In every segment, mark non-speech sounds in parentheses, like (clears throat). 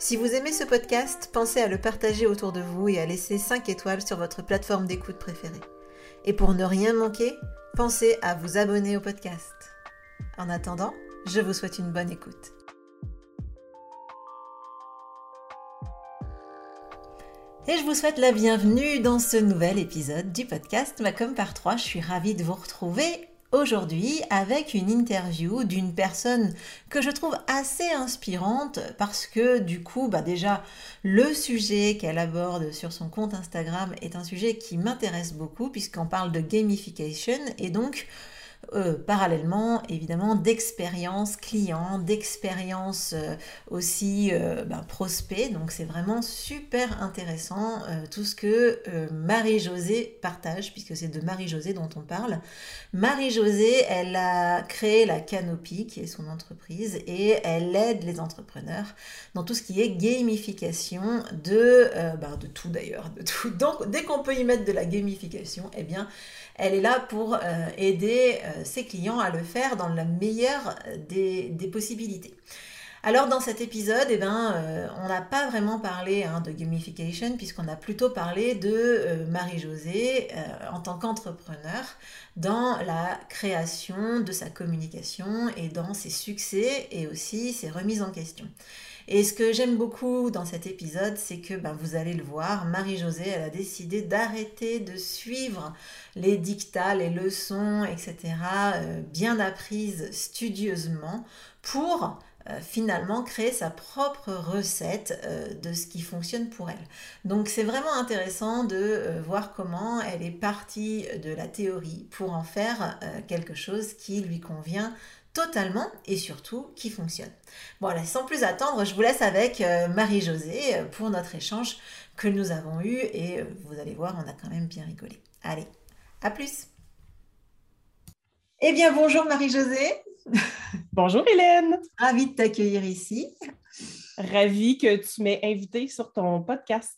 Si vous aimez ce podcast, pensez à le partager autour de vous et à laisser 5 étoiles sur votre plateforme d'écoute préférée. Et pour ne rien manquer, pensez à vous abonner au podcast. En attendant, je vous souhaite une bonne écoute. Et je vous souhaite la bienvenue dans ce nouvel épisode du podcast Macom par 3. Je suis ravie de vous retrouver aujourd'hui avec une interview d'une personne que je trouve assez inspirante parce que du coup, bah déjà, le sujet qu'elle aborde sur son compte Instagram est un sujet qui m'intéresse beaucoup puisqu'on parle de gamification et donc euh, parallèlement évidemment d'expérience client, d'expérience euh, aussi euh, ben, prospect. Donc c'est vraiment super intéressant tout ce que Marie-Josée partage, puisque c'est de Marie-Josée dont on parle. Marie-Josée, elle a créé la Canopy, qui est son entreprise, et elle aide les entrepreneurs dans tout ce qui est gamification de, ben, de tout d'ailleurs, de tout. Donc dès qu'on peut y mettre de la gamification, eh bien elle est là pour euh, aider euh, ses clients à le faire dans la meilleure des, possibilités. Alors dans cet épisode, eh ben, euh, on n'a pas vraiment parlé hein, de gamification puisqu'on a plutôt parlé de Marie-Josée en tant qu'entrepreneur dans la création de sa communication et dans ses succès et aussi ses remises en question. Et ce que j'aime beaucoup dans cet épisode, c'est que ben, vous allez le voir, Marie-Josée, elle a décidé d'arrêter de suivre les dictats, les leçons, etc., euh, bien apprises studieusement pour euh, finalement créer sa propre recette euh, de ce qui fonctionne pour elle. Donc c'est vraiment intéressant de voir comment elle est partie de la théorie pour en faire quelque chose qui lui convient totalement et surtout qui fonctionne. Bon, sans plus attendre, je vous laisse avec euh, Marie-Josée euh, pour notre échange que nous avons eu et euh, vous allez voir, on a quand même bien rigolé. Allez, à plus. Eh bien, bonjour Marie-Josée. (laughs) Bonjour Hélène. Ravie de t'accueillir ici. Ravie que tu m'aies invitée sur ton podcast.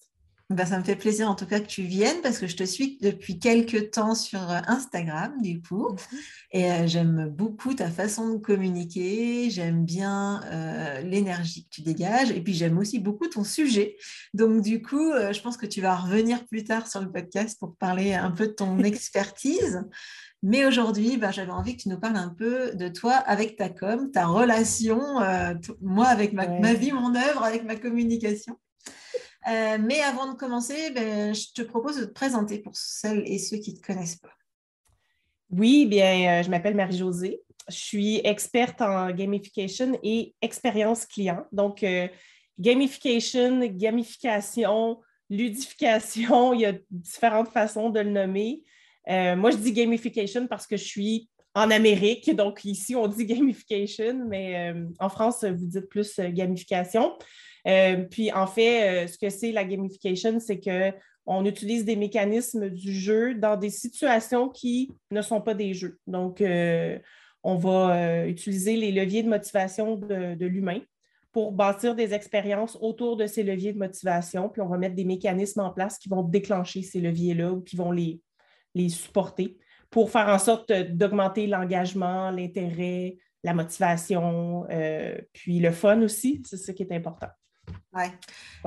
Ben, ça me fait plaisir en tout cas que tu viennes parce que je te suis depuis quelques temps sur euh, Instagram du coup. Mhm. Et euh, j'aime beaucoup ta façon de communiquer, j'aime bien euh, l'énergie que tu dégages et puis j'aime aussi beaucoup ton sujet. Donc du coup, je pense que tu vas revenir plus tard sur le podcast pour parler un peu de ton (laughs) expertise. Mais aujourd'hui, ben, j'avais envie que tu nous parles un peu de toi avec ta com, ta relation, moi avec ma, ma vie, mon œuvre, avec ma communication. Euh, mais avant de commencer, ben, je te propose de te présenter pour celles et ceux qui ne te connaissent pas. Oui, bien, euh, je m'appelle Marie-Josée. Je suis experte en gamification et expérience client. Donc, euh, gamification, gamification, ludification, il y a différentes façons de le nommer. Moi, je dis gamification parce que je suis en Amérique, donc ici, on dit gamification, mais en France, vous dites plus gamification. Euh, puis en fait, euh, ce que c'est la gamification, c'est qu'on utilise des mécanismes du jeu dans des situations qui ne sont pas des jeux. Donc, euh, on va utiliser les leviers de motivation de, l'humain pour bâtir des expériences autour de ces leviers de motivation, puis on va mettre des mécanismes en place qui vont déclencher ces leviers-là ou qui vont les, les supporter pour faire en sorte d'augmenter l'engagement, l'intérêt, la motivation, puis le fun aussi, c'est ce qui est important. Ouais.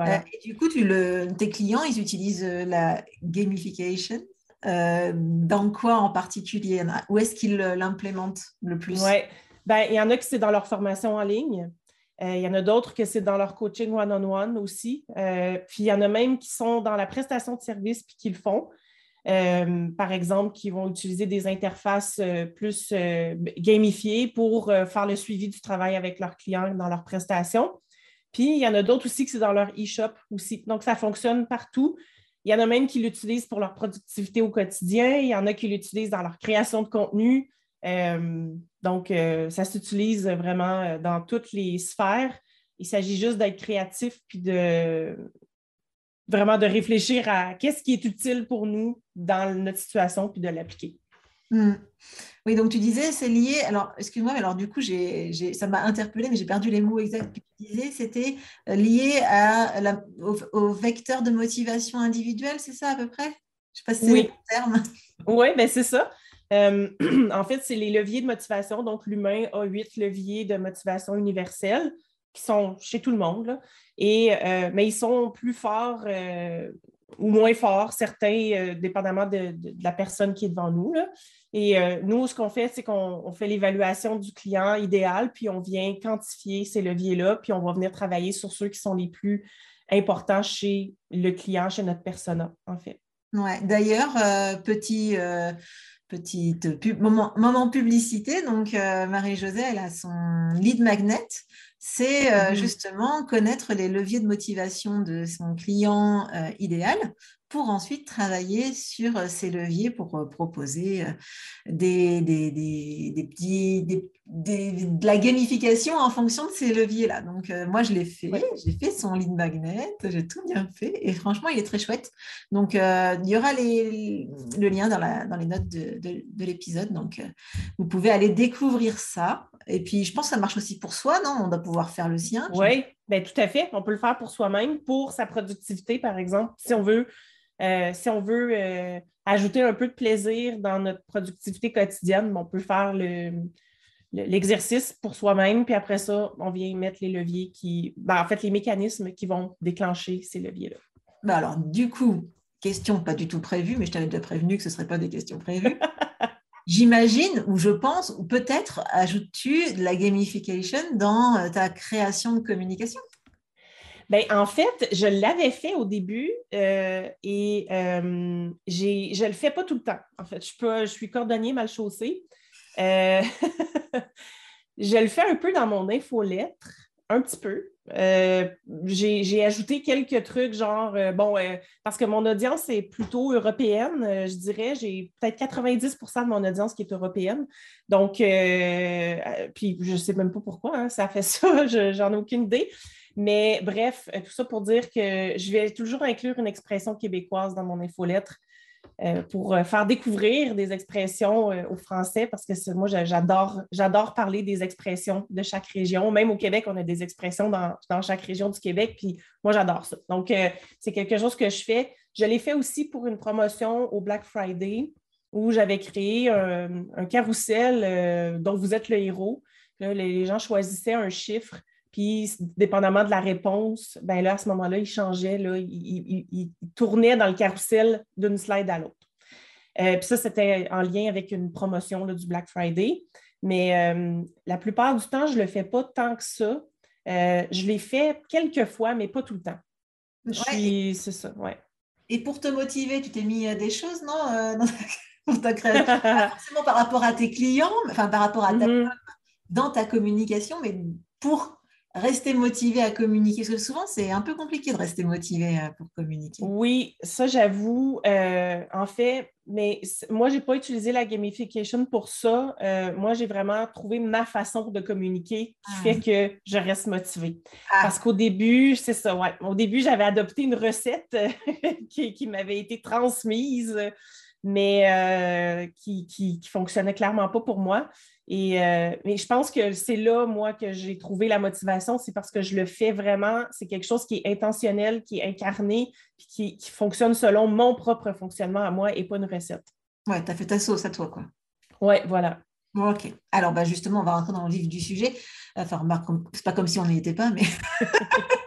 Euh, du coup, tu le, tes clients, ils utilisent euh, la gamification. Euh, dans quoi en particulier? Où est-ce qu'ils l'implémentent le plus? Oui, ben, il y en a qui c'est dans leur formation en ligne. il y en a d'autres que c'est dans leur coaching one-on-one aussi. puis il y en a même qui sont dans la prestation de service puis qui le font. Par exemple, qui vont utiliser des interfaces plus gamifiées pour faire le suivi du travail avec leurs clients dans leurs prestations. Puis, il y en a d'autres aussi qui c'est dans leur e-shop aussi. Donc, ça fonctionne partout. Il y en a même qui l'utilisent pour leur productivité au quotidien. Il y en a qui l'utilisent dans leur création de contenu. Euh, donc, euh, ça s'utilise vraiment euh, dans toutes les sphères. Il s'agit juste d'être créatif puis de vraiment de réfléchir à qu'est-ce qui est utile pour nous dans notre situation puis de l'appliquer. Hmm. Oui, donc tu disais, c'est lié. Alors, excuse-moi, mais alors du coup, ça m'a interpellé, mais j'ai perdu les mots exacts que tu disais. C'était euh, lié à au, vecteur de motivation individuelle, c'est ça à peu près? Je ne sais pas si c'est le terme. Oui, ben c'est ça. Euh, (clears throat) en fait, c'est les leviers de motivation. Donc, l'humain a huit leviers de motivation universelle qui sont chez tout le monde. Et, euh, mais ils sont plus forts ou moins forts, certains, dépendamment de, la personne qui est devant nous. Là. Et euh, nous, ce qu'on fait, c'est qu'on fait l'évaluation du client idéal, puis on vient quantifier ces leviers-là, puis on va venir travailler sur ceux qui sont les plus importants chez le client, chez notre persona, en fait. Ouais. D'ailleurs, euh, petit, euh, petite moment, publicité, donc Marie-Josée, elle a son lead magnet. C'est mm-hmm. justement connaître les leviers de motivation de son client idéal pour ensuite travailler sur euh, ces leviers pour euh, proposer euh, des, des, petits, de la gamification en fonction de ces leviers-là. Donc, moi, je l'ai fait, j'ai fait son lead magnet, j'ai tout bien fait et franchement, il est très chouette. Donc, il y aura les, le lien dans, la, dans les notes de, de, l'épisode. Donc, vous pouvez aller découvrir ça. Et puis, je pense que ça marche aussi pour soi, non? On doit pouvoir faire le sien. Oui, ben, tout à fait. On peut le faire pour soi-même, pour sa productivité, par exemple. Si on veut euh, si on veut euh, ajouter un peu de plaisir dans notre productivité quotidienne, on peut faire l'exercice pour soi-même, puis après ça, on vient mettre les leviers qui, ben, en fait, les mécanismes qui vont déclencher ces leviers-là. Ben alors, du coup, question pas du tout prévue, mais je t'avais déjà prévenu que ce ne seraient pas des questions prévues. (laughs) J'imagine, ou je pense, ou peut-être ajoutes-tu de la gamification dans euh, ta création de communication? Bien, en fait, je l'avais fait au début euh, et euh, je ne le fais pas tout le temps. En fait, je, je suis cordonnier mal chaussé. Euh, (laughs) je le fais un peu dans mon infolettre, un petit peu. j'ai ajouté quelques trucs, genre, bon, parce que mon audience est plutôt européenne, je dirais. J'ai peut-être 90% de mon audience qui est européenne. Donc, puis je ne sais même pas pourquoi hein, ça fait (laughs) ça, j'en ai aucune idée. Mais bref, euh, tout ça pour dire que je vais toujours inclure une expression québécoise dans mon infolettre euh, pour euh, faire découvrir des expressions aux Français parce que moi, j'adore, j'adore parler des expressions de chaque région. Même au Québec, on a des expressions dans, chaque région du Québec, puis moi, j'adore ça. Donc, c'est quelque chose que je fais. Je l'ai fait aussi pour une promotion au Black Friday où j'avais créé un, un carrousel dont vous êtes le héros. les gens choisissaient un chiffre puis, dépendamment de la réponse, ben là, à ce moment-là, il changeait, là, il, tournait dans le carrousel d'une slide à l'autre. Euh, puis ça, c'était en lien avec une promotion du Black Friday. Mais euh, la plupart du temps, je ne le fais pas tant que ça. Euh, je l'ai fait quelques fois, mais pas tout le temps. C'est ça, ouais. Et pour te motiver, tu t'es mis des choses, non, (laughs) pour ta création Pas forcément par rapport à tes clients, enfin par rapport à ta mm-hmm. dans ta communication, mais pour rester motivé à communiquer? Parce que souvent, c'est un peu compliqué de rester motivé euh, pour communiquer. Oui, ça, j'avoue. Euh, en fait, mais moi, je n'ai pas utilisé la gamification pour ça. Euh, moi, j'ai vraiment trouvé ma façon de communiquer qui ah. fait que je reste motivée. Ah. Parce qu'au début, c'est ça, ouais. Au début, j'avais adopté une recette (laughs) qui, qui m'avait été transmise, mais qui ne fonctionnait clairement pas pour moi. Et euh, mais je pense que c'est là, moi, que j'ai trouvé la motivation, c'est parce que je le fais vraiment, c'est quelque chose qui est intentionnel, qui est incarné, qui, fonctionne selon mon propre fonctionnement à moi et pas une recette. Ouais, tu as fait ta sauce à toi, quoi. Ouais, voilà. ok. Alors, bah, justement, on va rentrer dans le vif du sujet. Enfin, remarque, c'est pas comme si on n'y était pas, mais. (laughs)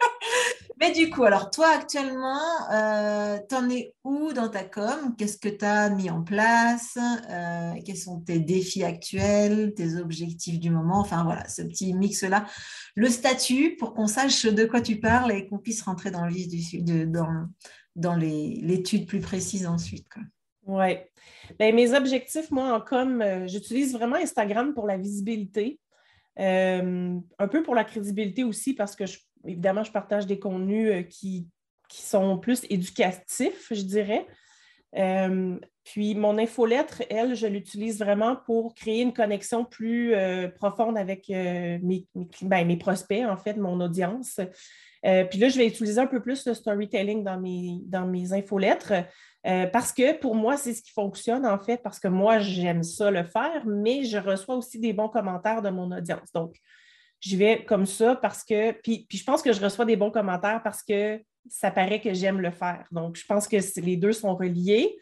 Mais du coup, alors toi actuellement, euh, t'en es où dans ta com? Qu'est-ce que tu as mis en place? Euh, Quels sont tes défis actuels, tes objectifs du moment? Enfin voilà, ce petit mix-là. Le statut pour qu'on sache de quoi tu parles et qu'on puisse rentrer dans le vif du dans, dans l'étude plus précise ensuite. Oui. Ben, mes objectifs, moi, en com, euh, j'utilise vraiment Instagram pour la visibilité. Un peu pour la crédibilité aussi, parce que je évidemment, je partage des contenus euh, qui, sont plus éducatifs, je dirais. Euh, puis mon infolettre, elle, je l'utilise vraiment pour créer une connexion plus euh, profonde avec mes, ben, mes, prospects, en fait, mon audience. puis là, je vais utiliser un peu plus le storytelling dans mes, dans mes infolettres parce que pour moi, c'est ce qui fonctionne, en fait, parce que moi, j'aime ça le faire, mais je reçois aussi des bons commentaires de mon audience. Donc, je vais comme ça parce que, puis, je pense que je reçois des bons commentaires parce que ça paraît que j'aime le faire. Donc, je pense que les deux sont reliés.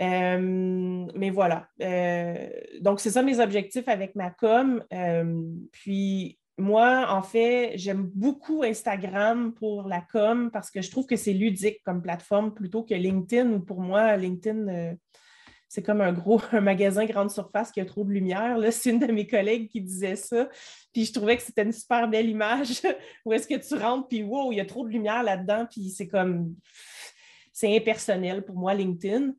Euh, mais voilà. Euh, donc, c'est ça mes objectifs avec ma com. Euh, puis, moi, en fait, j'aime beaucoup Instagram pour la com parce que je trouve que c'est ludique comme plateforme plutôt que LinkedIn. Pour moi, LinkedIn, c'est comme un gros (laughs) un magasin grande surface qui a trop de lumière. C'est une de mes collègues qui disait ça. Puis je trouvais que c'était une super belle image (laughs) où est-ce que tu rentres, puis wow, il y a trop de lumière là-dedans, puis c'est comme. C'est impersonnel pour moi, LinkedIn.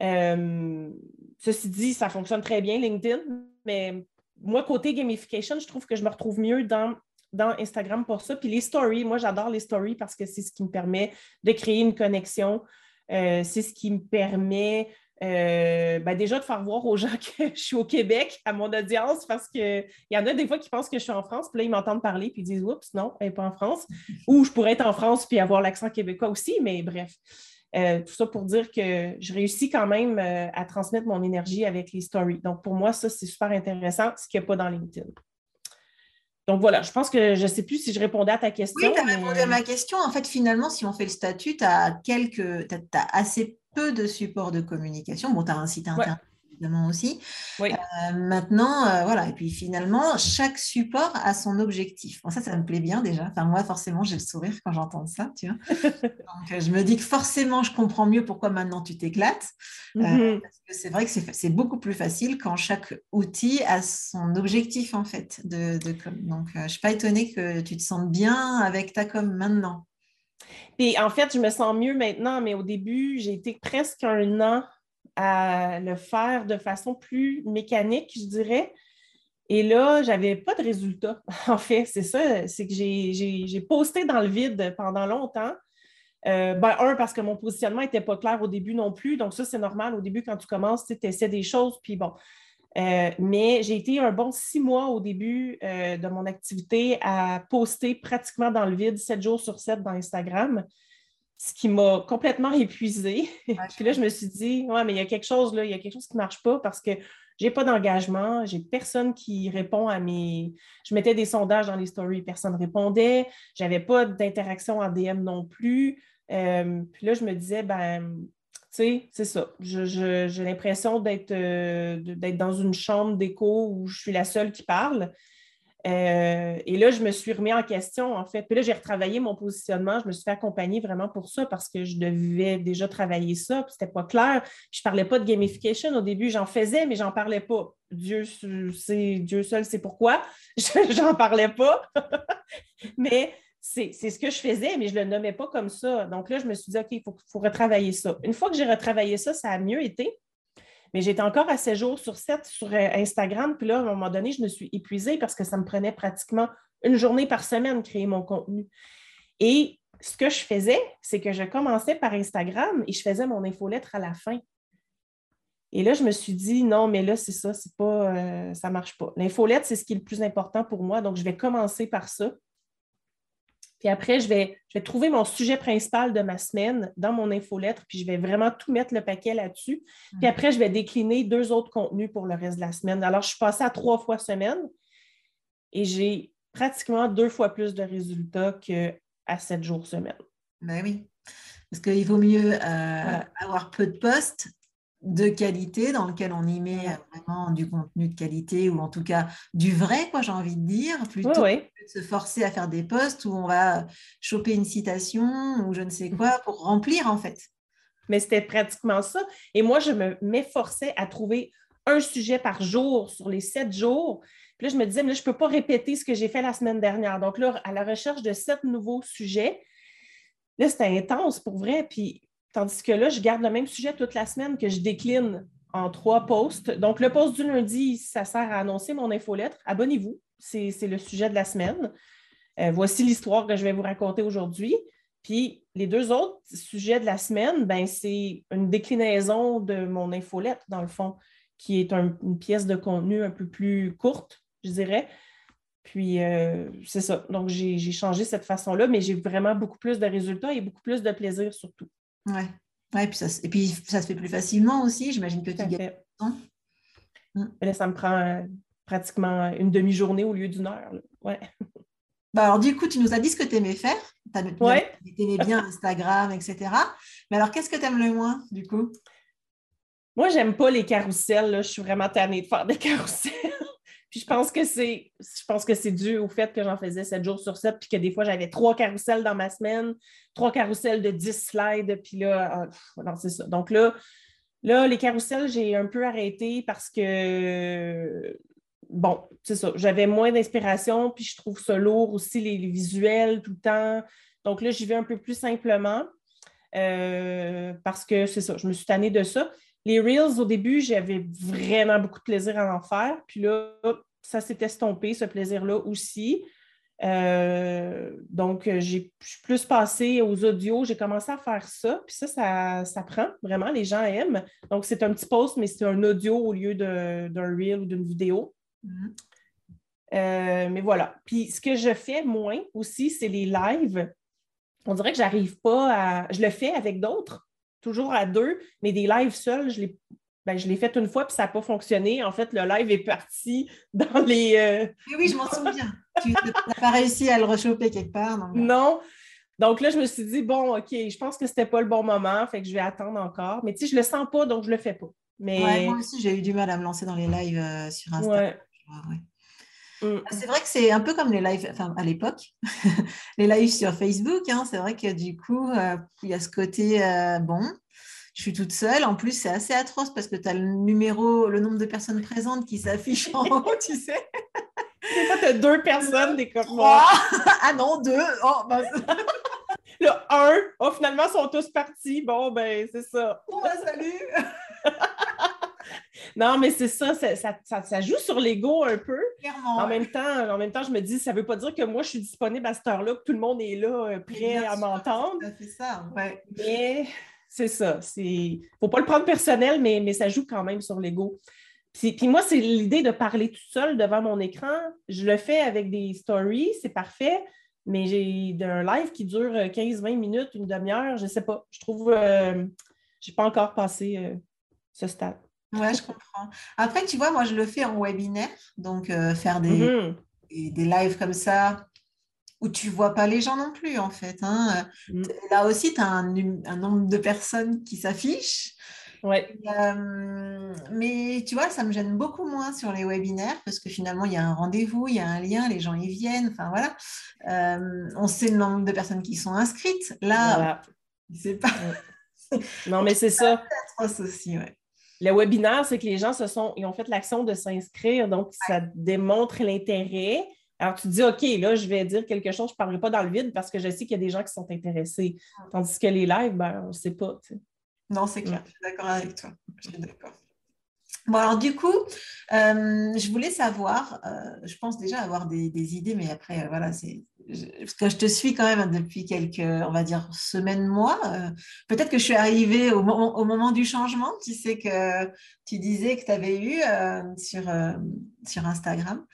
Euh, ceci dit, ça fonctionne très bien, LinkedIn, mais moi, côté gamification, je trouve que je me retrouve mieux dans, dans Instagram pour ça. Puis les stories, moi, j'adore les stories parce que c'est ce qui me permet de créer une connexion. Euh, c'est ce qui me permet euh, ben déjà de faire voir aux gens (laughs) que je suis au Québec, à mon audience, parce qu'il y en a des fois qui pensent que je suis en France, puis là, ils m'entendent parler, puis ils disent Oups, non, elle n'est pas en France. Ou je pourrais être en France puis avoir l'accent québécois aussi, mais bref. Euh, tout ça pour dire que je réussis quand même euh, à transmettre mon énergie avec les stories. Donc, pour moi, ça, c'est super intéressant, ce qu'il n'y a pas dans LinkedIn. Donc voilà, je pense que je ne sais plus si je répondais à ta question. Oui, tu as répondu à ma question. En fait, finalement, si on fait le statut, tu as, quelques, as assez peu de supports de communication. Bon, tu as un site internet évidemment aussi. Euh, maintenant, euh, voilà, et puis finalement, chaque support a son objectif. Bon, ça, ça me plaît bien déjà. Enfin, moi, forcément, j'ai le sourire quand j'entends ça, tu vois. (laughs) Donc, euh, je me dis que forcément, je comprends mieux pourquoi maintenant tu t'éclates. Mhm. parce que c'est vrai que c'est beaucoup plus facile quand chaque outil a son objectif, en fait, de, de com. Donc, je ne suis pas étonnée que tu te sentes bien avec ta com maintenant. Et en fait, je me sens mieux maintenant, mais au début, j'ai été presque un an à le faire de façon plus mécanique, je dirais. Et là, je n'avais pas de résultat. (laughs) En fait, c'est ça, c'est que j'ai posté dans le vide pendant longtemps. Euh, ben, un, parce que mon positionnement n'était pas clair au début non plus. Donc, ça, c'est normal. Au début, quand tu commences, tu essaies des choses, puis bon. Euh, mais j'ai été un bon six mois au début euh, de mon activité à poster pratiquement dans le vide, sept jours sur sept dans Instagram ce qui m'a complètement épuisée. puis là, je me suis dit, ouais, mais il y a quelque chose là, il y a quelque chose qui ne marche pas parce que je n'ai pas d'engagement, j'ai personne qui répond à mes. Je mettais des sondages dans les stories, personne ne répondait, j'avais pas d'interaction en DM non plus. Euh, puis là, je me disais, ben, c'est ça. J'ai l'impression d'être euh, d'être dans une chambre d'écho où je suis la seule qui parle. Euh, et là, je me suis remis en question, en fait. Puis là, j'ai retravaillé mon positionnement. Je me suis fait accompagner vraiment pour ça parce que je devais déjà travailler ça. Puis c'était pas clair. Je parlais pas de gamification au début. J'en faisais, mais j'en parlais pas. Dieu, Dieu seul sait pourquoi. (laughs) j'en parlais pas. (laughs) mais c'est ce que je faisais, mais je le nommais pas comme ça. Donc là, je me suis dit, OK, il faut, retravailler ça. Une fois que j'ai retravaillé ça, ça a mieux été. Mais j'étais encore à 7 jours sur 7 sur euh, Instagram. Puis là, à un moment donné, je me suis épuisée parce que ça me prenait pratiquement une journée par semaine créer mon contenu. Et ce que je faisais, c'est que je commençais par Instagram et je faisais mon infolettre à la fin. Et là, je me suis dit, non, mais là, c'est ça, c'est pas, euh, ça marche pas. L'infolettre, c'est ce qui est le plus important pour moi. Donc, je vais commencer par ça. Puis après, je vais, je vais trouver mon sujet principal de ma semaine dans mon infolettre, puis je vais vraiment tout mettre le paquet là-dessus. Puis après, je vais décliner deux autres contenus pour le reste de la semaine. Alors, je suis passée à trois fois semaine et j'ai pratiquement deux fois plus de résultats qu'à sept jours semaine. Ben oui, parce qu'il vaut mieux euh, avoir peu de postes de qualité dans lequel on y met vraiment du contenu de qualité ou en tout cas du vrai, quoi, j'ai envie de dire, plutôt que de se forcer à faire des posts où on va choper une citation ou je ne sais quoi (laughs) pour remplir en fait. Mais c'était pratiquement ça. Et moi, je me m'efforçais à trouver un sujet par jour sur les sept jours. Puis là, je me disais, mais là, je ne peux pas répéter ce que j'ai fait la semaine dernière. Donc là, à la recherche de sept nouveaux sujets, là, c'était intense pour vrai. Puis Tandis que là, je garde le même sujet toute la semaine que je décline en trois posts. Donc, le post du lundi, ça sert à annoncer mon infolettre. Abonnez-vous, c'est le sujet de la semaine. Euh, voici l'histoire que je vais vous raconter aujourd'hui. Puis, les deux autres sujets de la semaine, ben, c'est une déclinaison de mon infolettre, dans le fond, qui est une pièce de contenu un peu plus courte, je dirais. Puis, euh, c'est ça. Donc, j'ai changé cette façon-là, mais j'ai vraiment beaucoup plus de résultats et beaucoup plus de plaisir surtout. Ouais. ouais puis ça, et puis ça se fait plus facilement aussi. J'imagine que tu gagnes temps. Là, ça me prend euh, pratiquement une demi-journée au lieu d'une heure. Ouais. (laughs) Bah alors, du coup, tu nous as dit ce que tu aimais faire. Tu aimais bien Instagram, etc. Mais alors, qu'est-ce que tu aimes le moins, du coup? Moi, j'aime pas les carousels. Je suis vraiment tannée de faire des (laughs) carousels. Puis je pense que c'est je pense que c'est dû au fait que j'en faisais sept jours sur sept, puis que des fois j'avais trois carousels dans ma semaine, trois carousels de 10 slides, puis là, ah, c'est ça. Donc là, là, les carousels, j'ai un peu arrêté parce que bon, c'est ça, j'avais moins d'inspiration, puis je trouve ça lourd aussi, les, visuels tout le temps. Donc là, j'y vais un peu plus simplement. Euh, parce que c'est ça, je me suis tannée de ça. Les Reels, au début, j'avais vraiment beaucoup de plaisir à en faire. Puis là, ça s'est estompé, ce plaisir-là aussi. Euh, donc, j'ai plus passé aux audios. J'ai commencé à faire ça. Puis ça, ça, prend vraiment. Les gens aiment. Donc, c'est un petit post, mais c'est un audio au lieu d'un reel ou d'une vidéo. Mm-hmm. Euh, mais voilà. Puis ce que je fais moins aussi, c'est les lives. On dirait que j'arrive pas à. Je le fais avec d'autres, toujours à deux, mais des lives seuls, je l'ai ben, je l'ai fait une fois puis ça n'a pas fonctionné. En fait, le live est parti (laughs) dans les. Euh, oui, oui, je m'en souviens. tu n'as pas réussi à le rechoper quelque part. Donc... Non. Donc là, je me suis dit, bon, OK, je pense que ce n'était pas le bon moment, fait que je vais attendre encore. Mais tu sais, je ne le sens pas, donc je ne le fais pas. Mais... moi aussi, j'ai eu du mal à me lancer dans les lives euh, sur Instagram. Mm. C'est vrai que c'est un peu comme les lives, enfin à l'époque, (laughs) les lives sur Facebook. Hein, c'est vrai que du coup, euh, il y a ce côté, bon, je suis toute seule. En plus, c'est assez atroce parce que tu as le numéro, le nombre de personnes présentes qui s'affichent en haut, tu sais. tu as deux personnes, des comme (laughs) ah non, deux. Oh, ben... (laughs) le un, oh, finalement, ils sont tous partis. Bon, ben, c'est ça. Oh, ben, salut! Non, mais c'est ça ça, joue sur l'ego un peu. En même, temps, en même temps, je me dis, ça ne veut pas dire que moi, je suis disponible à cette heure-là, que tout le monde est là, euh, prêt à m'entendre. C'est ça, ouais. Mais c'est ça. Il ne faut pas le prendre personnel, mais, mais ça joue quand même sur l'ego. Puis, puis, moi, c'est l'idée de parler tout seul devant mon écran. Je le fais avec des stories, c'est parfait, mais j'ai un live qui dure 15-20 minutes, une demi-heure, je ne sais pas. Je trouve euh, je n'ai pas encore passé euh, ce stade. Oui, je comprends. Après, tu vois, moi, je le fais en webinaire, donc euh, faire des, mm-hmm. des, des, lives comme ça, où tu vois pas les gens non plus, en fait. Hein. Mm. Là aussi, tu as un, nombre de personnes qui s'affichent. Ouais. Euh, mais tu vois, ça me gêne beaucoup moins sur les webinaires parce que finalement, il y a un rendez-vous, il y a un lien, les gens y viennent. Enfin, voilà. Euh, on sait le nombre de personnes qui sont inscrites. Là, c'est pas. (laughs) non, mais c'est ça. aussi, ouais. Le webinaire, c'est que les gens se sont, ils ont fait l'action de s'inscrire, donc ça démontre l'intérêt. Alors, tu te dis, OK, là, je vais dire quelque chose, je ne parlerai pas dans le vide parce que je sais qu'il y a des gens qui sont intéressés. Tandis que les lives, ben, on ne sait pas. Non, c'est clair, je suis d'accord avec toi. Je suis d'accord. Bon, alors du coup, euh, je voulais savoir, euh, je pense déjà avoir des, idées, mais après, euh, voilà, c'est que je te suis quand même depuis quelques, on va dire, semaines, mois. Peut-être que je suis arrivée au, au, moment du changement. Tu sais que tu disais que tu avais eu sur, sur Instagram.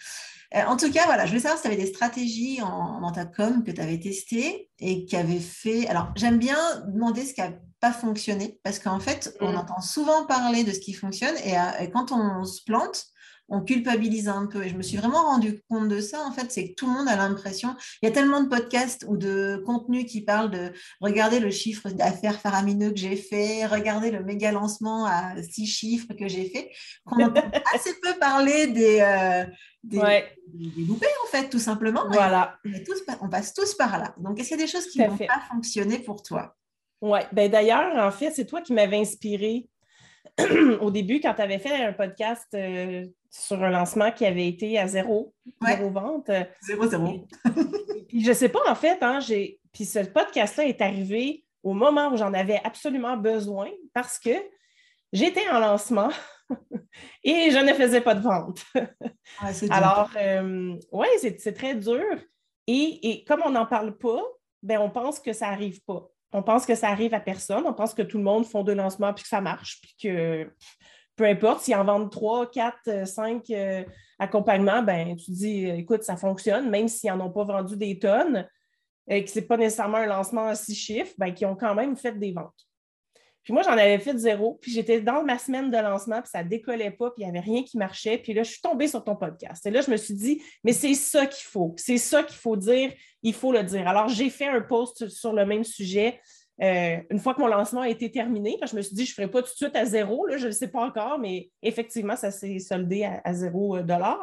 Euh, en tout cas, voilà, je voulais savoir si tu avais des stratégies en, dans ta com que tu avais testées et qui avaient fait. Alors, j'aime bien demander ce qui n'a pas fonctionné parce qu'en fait, on mm. entend souvent parler de ce qui fonctionne et, euh, quand on se plante, on culpabilise un peu. Et je me suis vraiment rendu compte de ça, en fait, c'est que tout le monde a l'impression, il y a tellement de podcasts ou de contenus qui parlent de regarder le chiffre d'affaires faramineux que j'ai fait, regarder le méga lancement à six chiffres que j'ai fait, qu'on (laughs) entend assez peu parler des, euh, des, loupés, en fait, tout simplement. Voilà. On, passe tous par là. Donc, est-ce qu'il y a des choses qui n'ont pas fonctionné pour toi? Oui, ben d'ailleurs, en fait, c'est toi qui m'avais inspiré (clears throat) au début quand tu avais fait un podcast euh, sur un lancement qui avait été à zéro, zéro vente. Zéro, zéro. puis je sais pas, en fait, hein, puis ce podcast-là est arrivé au moment où j'en avais absolument besoin parce que j'étais en lancement (laughs) et je ne faisais pas de vente. (laughs) Alors, euh, oui, c'est très dur. Et, et, comme on n'en parle pas, ben, on pense que ça n'arrive pas on pense que ça arrive à personne. On pense que tout le monde font deux lancements puis que ça marche, puis que peu importe, s'ils en vendent trois, quatre, euh, cinq euh, accompagnements, ben, tu dis, euh, écoute, ça fonctionne, même s'ils n'en ont pas vendu des tonnes, et que ce n'est pas nécessairement un lancement à six chiffres, ben, qui ont quand même fait des ventes. Puis moi, j'en avais fait zéro. Puis j'étais dans ma semaine de lancement, puis ça ne décollait pas, puis il n'y avait rien qui marchait. Puis là, je suis tombée sur ton podcast. Et là, je me suis dit, mais c'est ça qu'il faut. C'est ça qu'il faut dire. Il faut le dire. Alors, j'ai fait un post sur le même sujet. Euh, une fois que mon lancement a été terminé, je me suis dit, je ne ferai pas tout de suite à zéro, je ne sais pas encore, mais effectivement, ça s'est soldé à, zéro euh, dollar.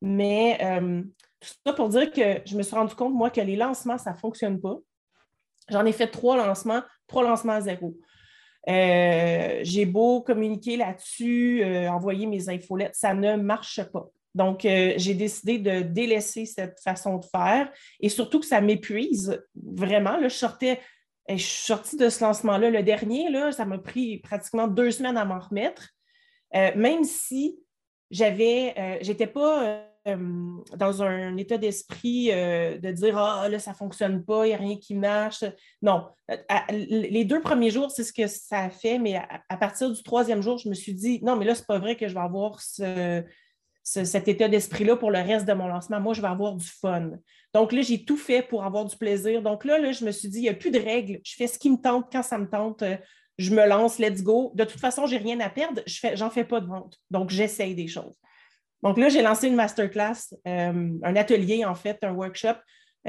Mais euh, tout ça pour dire que je me suis rendu compte, moi, que les lancements, ça ne fonctionne pas. J'en ai fait trois lancements, trois lancements à zéro. J'ai beau communiquer là-dessus, envoyer mes infolettes, ça ne marche pas. Donc, j'ai décidé de délaisser cette façon de faire et surtout que ça m'épuise vraiment. je, sortais, je suis sortie de ce lancement-là. Le dernier, là, ça m'a pris pratiquement deux semaines à m'en remettre, même si j'avais, j'étais pas euh, dans un état d'esprit euh, de dire Ah, là, ça ne fonctionne pas, il n'y a rien qui marche. Non. Euh, les deux premiers jours, c'est ce que ça a fait, mais à, partir du troisième jour, je me suis dit Non, mais là, ce n'est pas vrai que je vais avoir cet état d'esprit-là pour le reste de mon lancement. Moi, je vais avoir du fun. Donc là, j'ai tout fait pour avoir du plaisir. Donc là, je me suis dit, il n'y a plus de règles. Je fais ce qui me tente quand ça me tente. Je me lance, let's go. De toute façon, je n'ai rien à perdre. Je n'en fais, pas de vente. Donc, j'essaye des choses. Donc là, j'ai lancé une masterclass, euh, un atelier en fait, un workshop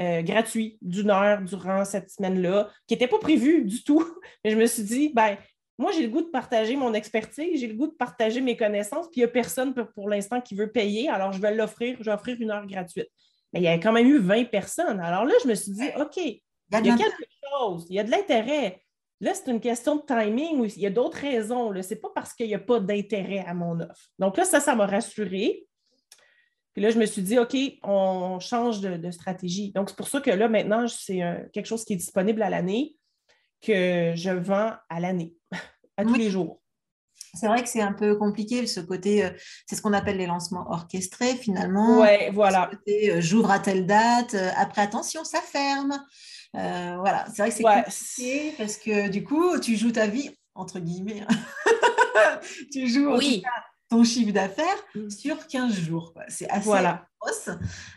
euh, gratuit d'une heure durant cette semaine-là, qui n'était pas prévu du tout. (laughs) Mais je me suis dit, ben, moi, j'ai le goût de partager mon expertise, j'ai le goût de partager mes connaissances, puis il n'y a personne pour, l'instant qui veut payer, alors je vais l'offrir, je vais offrir une heure gratuite. Mais il y avait quand même eu 20 personnes. Alors là, je me suis dit, OK, il y a, quelque chose, il y a de l'intérêt. Là, c'est une question de timing ou il y a d'autres raisons. Ce n'est pas parce qu'il n'y a pas d'intérêt à mon offre. Donc là, ça, ça m'a rassurée. Puis là, je me suis dit, OK, on change de, stratégie. Donc, c'est pour ça que là, maintenant, c'est quelque chose qui est disponible à l'année, que je vends à l'année, (laughs) à tous les jours. C'est vrai que c'est un peu compliqué ce côté, euh, c'est ce qu'on appelle les lancements orchestrés finalement. Oui, voilà. Euh, j'ouvre à telle date, euh, après attention, ça ferme. voilà, c'est vrai que c'est compliqué parce que du coup, tu joues ta vie, entre guillemets. (laughs) tu joues oui ton chiffre d'affaires mm. sur 15 jours. C'est assez voilà.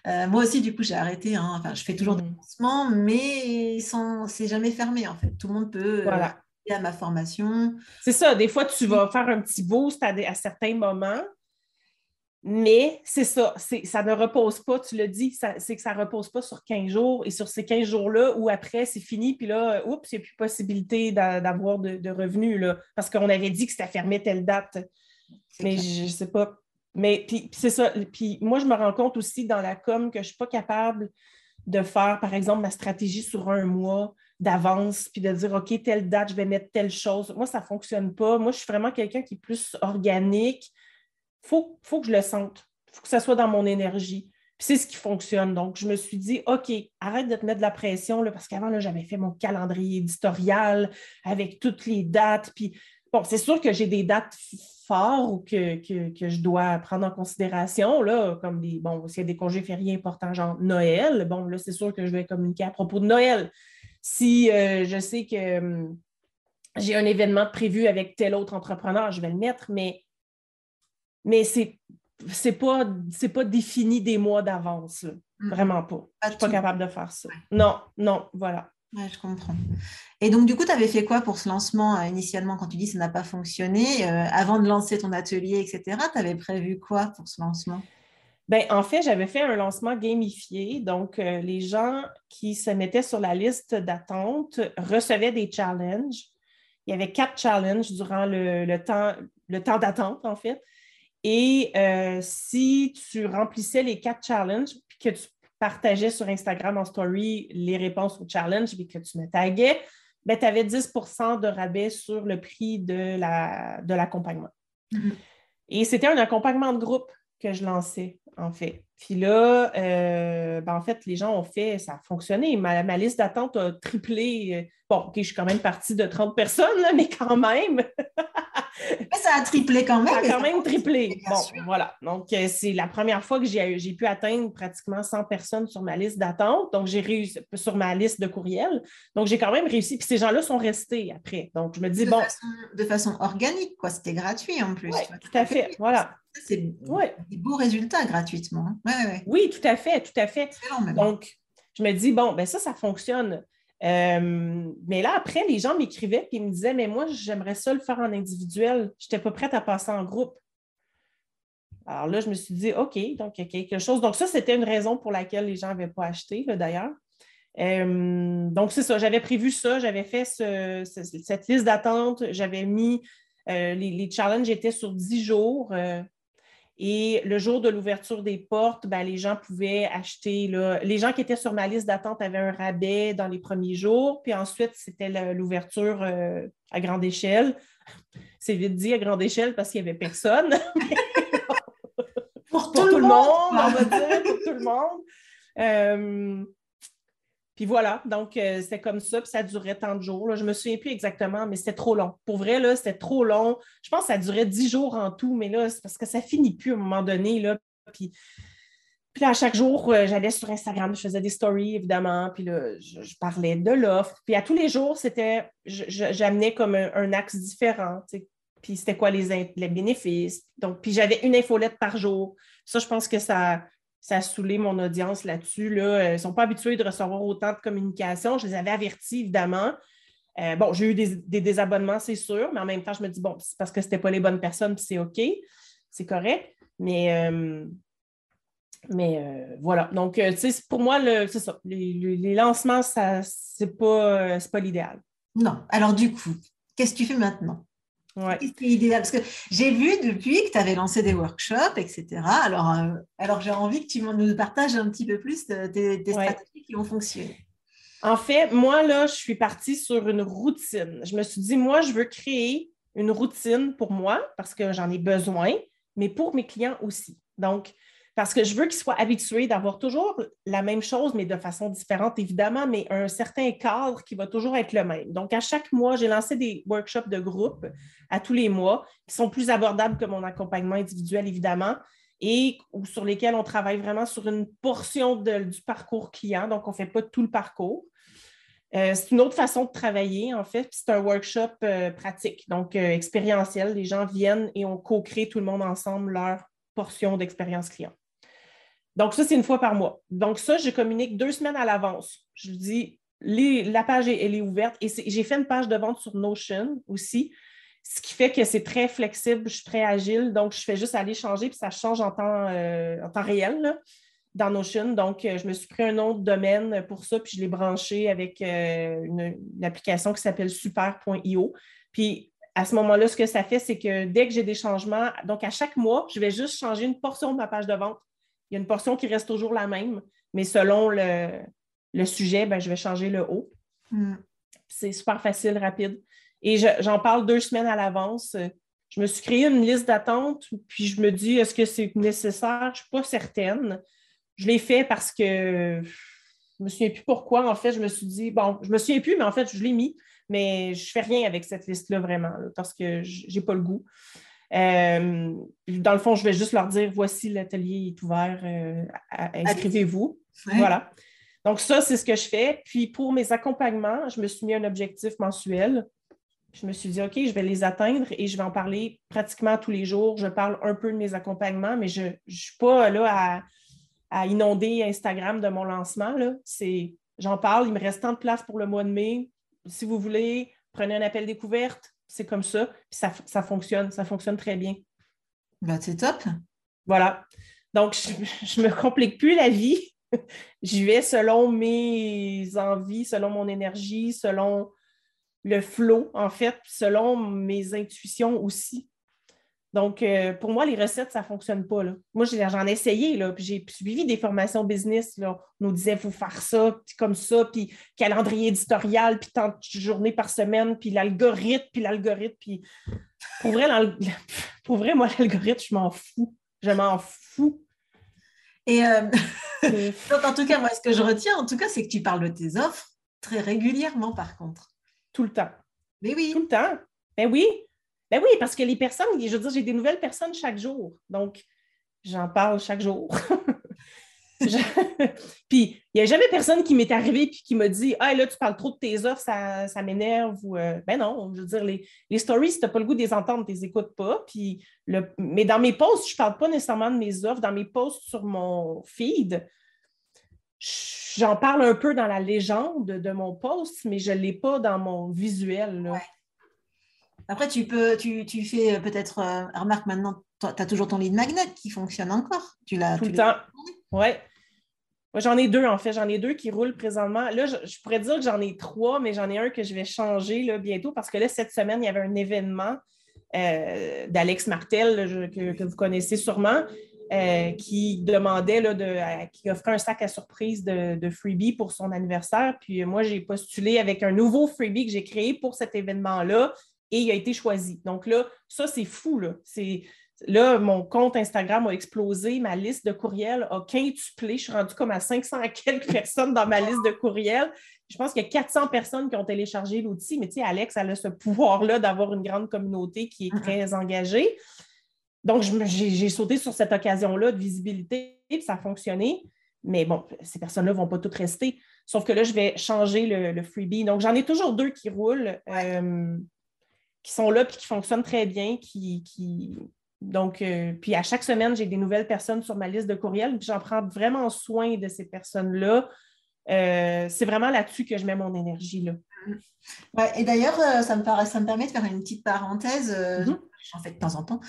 Euh, moi aussi, du coup, j'ai arrêté. Hein. Enfin, je fais toujours des mm. lancements, mais sans... c'est jamais fermé, en fait. Tout le monde peut voilà. À ma formation. C'est ça. Des fois, tu vas faire un petit boost à, à certains moments, mais c'est ça. Ça ne repose pas, tu le dis, c'est que ça ne repose pas sur 15 jours et sur ces 15 jours-là où après, c'est fini, puis là, oups, il n'y a plus possibilité d'avoir de, de, revenus, là, parce qu'on avait dit que c'était fermé telle date. Mais je ne sais pas. Mais puis, c'est ça. Puis moi, je me rends compte aussi dans la com que je ne suis pas capable de faire, par exemple, ma stratégie sur un mois d'avance, puis de dire, OK, telle date, je vais mettre telle chose. Moi, ça ne fonctionne pas. Moi, je suis vraiment quelqu'un qui est plus organique. Il faut, faut que je le sente. Il faut que ça soit dans mon énergie. Puis c'est ce qui fonctionne. Donc, je me suis dit, OK, arrête de te mettre de la pression, là, parce qu'avant, j'avais fait mon calendrier éditorial avec toutes les dates. Puis, bon, c'est sûr que j'ai des dates ou que, je dois prendre en considération, là, comme des, bon, s'il y a des congés fériés importants, genre Noël, bon, là, c'est sûr que je vais communiquer à propos de Noël. Si euh, je sais que hum, j'ai un événement prévu avec tel autre entrepreneur, je vais le mettre, mais, mais c'est c'est pas, pas défini des mois d'avance. Mm-hmm. Vraiment pas. je ne suis pas capable de faire ça. Non, non, voilà. Ouais, je comprends. Et donc, du coup, tu avais fait quoi pour ce lancement euh, initialement? Quand tu dis que ça n'a pas fonctionné euh, Avant de lancer ton atelier, etc., tu avais prévu quoi pour ce lancement? Ben, en fait, j'avais fait un lancement gamifié. Donc, euh, les gens qui se mettaient sur la liste d'attente recevaient des challenges. Il y avait quatre challenges durant le, temps, le temps d'attente, en fait. Et si tu remplissais les quatre challenges, puis que tu partageais sur Instagram en story les réponses au challenge et que tu me taguais, ben, tu avais 10% de rabais sur le prix de l'accompagnement. La, de mm-hmm. Et c'était un accompagnement de groupe que je lançais, en fait. Puis là, euh, ben, en fait, les gens ont fait, ça a fonctionné. Ma, ma liste d'attente a triplé. Bon, OK, je suis quand même partie de 30 personnes, mais quand même. Ça a triplé quand même. Ça a quand même triplé. Bon, voilà. Donc, euh, c'est la première fois que j'ai pu atteindre pratiquement 100 personnes sur ma liste d'attente. Donc, j'ai réussi sur ma liste de courriels. Donc, j'ai quand même réussi. Puis ces gens-là sont restés après. Donc, je me dis, bon. de façon organique, quoi. C'était gratuit en plus. Tout à fait. Voilà. C'est des beaux résultats gratuitement. Oui, tout à fait, tout à fait. Donc, je me dis, bon, ben ça, ça fonctionne. Euh, mais là, après, les gens m'écrivaient et me disaient, mais moi, j'aimerais ça le faire en individuel. Je n'étais pas prête à passer en groupe. Alors là, je me suis dit, OK, donc il y a quelque chose. Donc, ça, c'était une raison pour laquelle les gens n'avaient pas acheté, d'ailleurs. Euh, donc, c'est ça, j'avais prévu ça, j'avais fait cette liste d'attente, j'avais mis euh, les, les, challenges étaient sur 10 jours. Et le jour de l'ouverture des portes, ben, les gens pouvaient acheter. les gens qui étaient sur ma liste d'attente avaient un rabais dans les premiers jours. Puis ensuite, c'était l'ouverture euh, à grande échelle. (laughs) C'est vite dit à grande échelle parce qu'il n'y avait personne. (laughs) pour, tout, le monde, on va dire, (laughs) pour tout le monde. Euh, puis voilà, donc euh, c'était comme ça, puis ça durait tant de jours. Je me souviens plus exactement, mais c'était trop long. Pour vrai, là, c'était trop long. Je pense que ça durait dix jours en tout, mais là, c'est parce que ça finit plus à un moment donné. Puis à chaque jour, euh, j'allais sur Instagram, je faisais des stories, évidemment, puis là, je, parlais de l'offre. Puis à tous les jours, c'était, j'amenais comme un, axe différent. Puis c'était quoi les, les bénéfices. Donc, puis j'avais une infolette par jour. Ça, je pense que ça, ça a saoulé mon audience là-dessus. Là. Ils ne sont pas habitués de recevoir autant de communication. Je les avais avertis, évidemment. Euh, bon, j'ai eu des, désabonnements, c'est sûr, mais en même temps, je me dis, bon, c'est parce que ce n'était pas les bonnes personnes, puis c'est OK, c'est correct. Mais, euh, mais euh, voilà. Donc, tu sais, pour moi, c'est ça. Les, lancements, ce n'est pas, pas l'idéal. Non. Alors, du coup, qu'est-ce que tu fais maintenant? Ouais. C'est idéal? Parce que j'ai vu depuis que tu avais lancé des workshops, etc. Alors, euh, alors j'ai envie que tu nous partages un petit peu plus tes, stratégies qui ont fonctionné. En fait, moi, là, je suis partie sur une routine. Je me suis dit, moi, je veux créer une routine pour moi parce que j'en ai besoin, mais pour mes clients aussi. Donc, parce que je veux qu'ils soient habitués d'avoir toujours la même chose, mais de façon différente, évidemment, mais un certain cadre qui va toujours être le même. Donc, à chaque mois, j'ai lancé des workshops de groupe à tous les mois qui sont plus abordables que mon accompagnement individuel, évidemment, et sur lesquels on travaille vraiment sur une portion du parcours client. Donc, on ne fait pas tout le parcours. Euh, c'est une autre façon de travailler, en fait. C'est un workshop euh, pratique, donc euh, expérientiel. Les gens viennent et on co-crée tout le monde ensemble leur portion d'expérience client. Donc, ça, c'est une fois par mois. Donc, ça, je communique deux semaines à l'avance. Je dis, la page, elle est ouverte. Et j'ai fait une page de vente sur Notion aussi, ce qui fait que c'est très flexible, je suis très agile. Donc, je fais juste aller changer, puis ça change en temps, euh, réel dans Notion. Donc, euh, je me suis pris un de domaine pour ça, puis je l'ai branché avec euh, une, application qui s'appelle super.io. Puis, à ce moment-là, ce que ça fait, c'est que dès que j'ai des changements, donc à chaque mois, je vais juste changer une portion de ma page de vente il y a une portion qui reste toujours la même, mais selon le, sujet, ben, je vais changer le haut. Hmm. C'est super facile, rapide. Et j'en parle deux semaines à l'avance. Je me suis créé une liste d'attente, puis je me dis, est-ce que c'est nécessaire? Je ne suis pas certaine. Je l'ai fait parce que je ne me souviens plus pourquoi. En fait, je me suis dit, bon, je ne me souviens plus, mais en fait, je l'ai mis, mais je ne fais rien avec cette liste-là vraiment, parce que je n'ai pas le goût. Euh, dans le fond, je vais juste leur dire voici, l'atelier est ouvert, euh, inscrivez-vous. Voilà. Donc, ça, c'est ce que je fais. Puis, pour mes accompagnements, je me suis mis un objectif mensuel. Je me suis dit, OK, je vais les atteindre et je vais en parler pratiquement tous les jours. Je parle un peu de mes accompagnements, mais je ne suis pas là à, inonder Instagram de mon lancement. J'en parle, il me reste tant de place pour le mois de mai. Si vous voulez, prenez un appel découverte, c'est comme ça, puis ça, fonctionne, ça fonctionne très bien. Ben, c'est top. Voilà. Donc, je ne me complique plus la vie. (laughs) J'y vais selon mes envies, selon mon énergie, selon le flow, en fait, selon mes intuitions aussi. Donc, euh, pour moi, les recettes, ça ne fonctionne pas. Là. Moi, j'en ai essayé, là, puis j'ai suivi des formations business. Là. On nous disait, il faut faire ça, puis comme ça, puis calendrier éditorial, puis tant de journées par semaine, puis l'algorithme, puis l'algorithme. Puis pour vrai, (laughs) pour vrai, moi, l'algorithme, je m'en fous. Je m'en fous. Et euh, (laughs) donc, en tout cas, moi, ce que je retiens, en tout cas, c'est que tu parles de tes offres très régulièrement, par contre. Tout le temps. Mais oui. Tout le temps. Ben oui. Ben oui, parce que les personnes, je veux dire, j'ai des nouvelles personnes chaque jour. Donc, j'en parle chaque jour. (laughs) puis, il n'y a jamais personne qui m'est arrivé et qui m'a dit Ah, là, tu parles trop de tes offres, ça, m'énerve. Ou, euh, ben non, je veux dire, les, les stories, si tu n'as pas le goût de les entendre, tu ne les écoutes pas. Puis le, mais dans mes posts, je ne parle pas nécessairement de mes offres. Dans mes posts sur mon feed, j'en parle un peu dans la légende de mon post, mais je ne l'ai pas dans mon visuel. Après, tu peux, tu, tu fais peut-être, euh, remarque maintenant, tu as toujours ton lead magnet qui fonctionne encore. Tu l'as tout le temps. Oui. J'en ai deux, en fait. J'en ai deux qui roulent présentement. Là, je, pourrais dire que j'en ai trois, mais j'en ai un que je vais changer là, bientôt parce que là, cette semaine, il y avait un événement euh, d'Alex Martel que, vous connaissez sûrement. Euh, qui demandait là, de, qui offrait un sac à surprise de, de, freebie pour son anniversaire. Puis moi, j'ai postulé avec un nouveau freebie que j'ai créé pour cet événement-là et il a été choisi. Donc là, ça, c'est fou. Là. Là, mon compte Instagram a explosé, ma liste de courriels a quintuplé. Je suis rendue comme à 500 et quelques (laughs) personnes dans ma liste de courriels. Je pense qu'il y a 400 personnes qui ont téléchargé l'outil, mais tu sais, Alex, elle a ce pouvoir-là d'avoir une grande communauté qui est très engagée. Donc, j'ai sauté sur cette occasion-là de visibilité, et ça a fonctionné. Mais bon, ces personnes-là ne vont pas toutes rester. Sauf que là, je vais changer le, freebie. Donc, j'en ai toujours deux qui roulent. Euh, qui sont là et qui fonctionnent très bien, qui, qui... donc, euh, puis à chaque semaine, j'ai des nouvelles personnes sur ma liste de courriels, puis j'en prends vraiment soin de ces personnes-là. Euh, c'est vraiment là-dessus que je mets mon énergie. Là. et d'ailleurs, euh, ça, me ça me permet de faire une petite parenthèse. Mm-hmm j'en fais de temps en temps.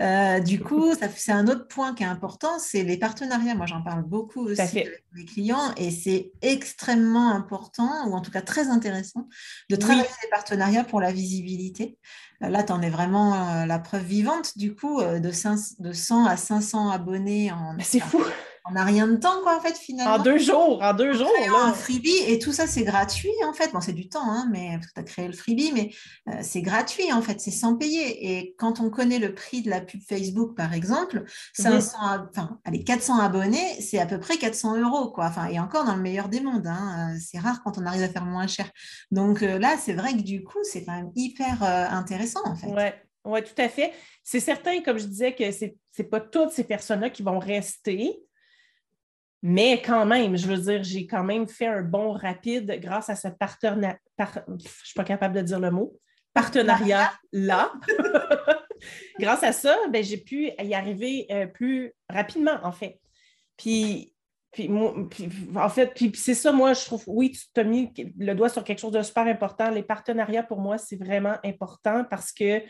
Euh, du coup, c'est un autre point qui est important, c'est les partenariats. Moi, j'en parle beaucoup aussi avec mes clients et c'est extrêmement important, ou en tout cas très intéressant, de travailler les partenariats pour la visibilité. Euh, là, tu en es vraiment euh, la preuve vivante, du coup, de, 5, de 100 à 500 abonnés en... C'est fou on n'a rien de temps, quoi, en fait, finalement. En deux jours, en deux jours. Un freebie, et tout ça, c'est gratuit, en fait. Bon, c'est du temps, hein, mais, parce que tu as créé le freebie, mais euh, c'est gratuit, en fait, c'est sans payer. Et quand on connaît le prix de la pub Facebook, par exemple, 500, enfin, allez, 400 abonnés, c'est à peu près 400 euros, quoi. Enfin, et encore dans le meilleur des mondes. Hein, euh, c'est rare quand on arrive à faire moins cher. Donc euh, là, c'est vrai que du coup, c'est quand même hyper intéressant, en fait. Ouais. Oui, tout à fait. C'est certain, comme je disais, que ce n'est pas toutes ces personnes-là qui vont rester. Mais quand même, je veux dire, j'ai quand même fait un bon rapide grâce à ce partenariat. je ne suis pas capable de dire le mot. Partenariat-là. (laughs) grâce à ça, ben, j'ai pu y arriver euh, plus rapidement, en fait. Puis, puis, en fait, puis, c'est ça, moi, je trouve, oui, tu t'as mis le doigt sur quelque chose de super important. Les partenariats, pour moi, c'est vraiment important parce que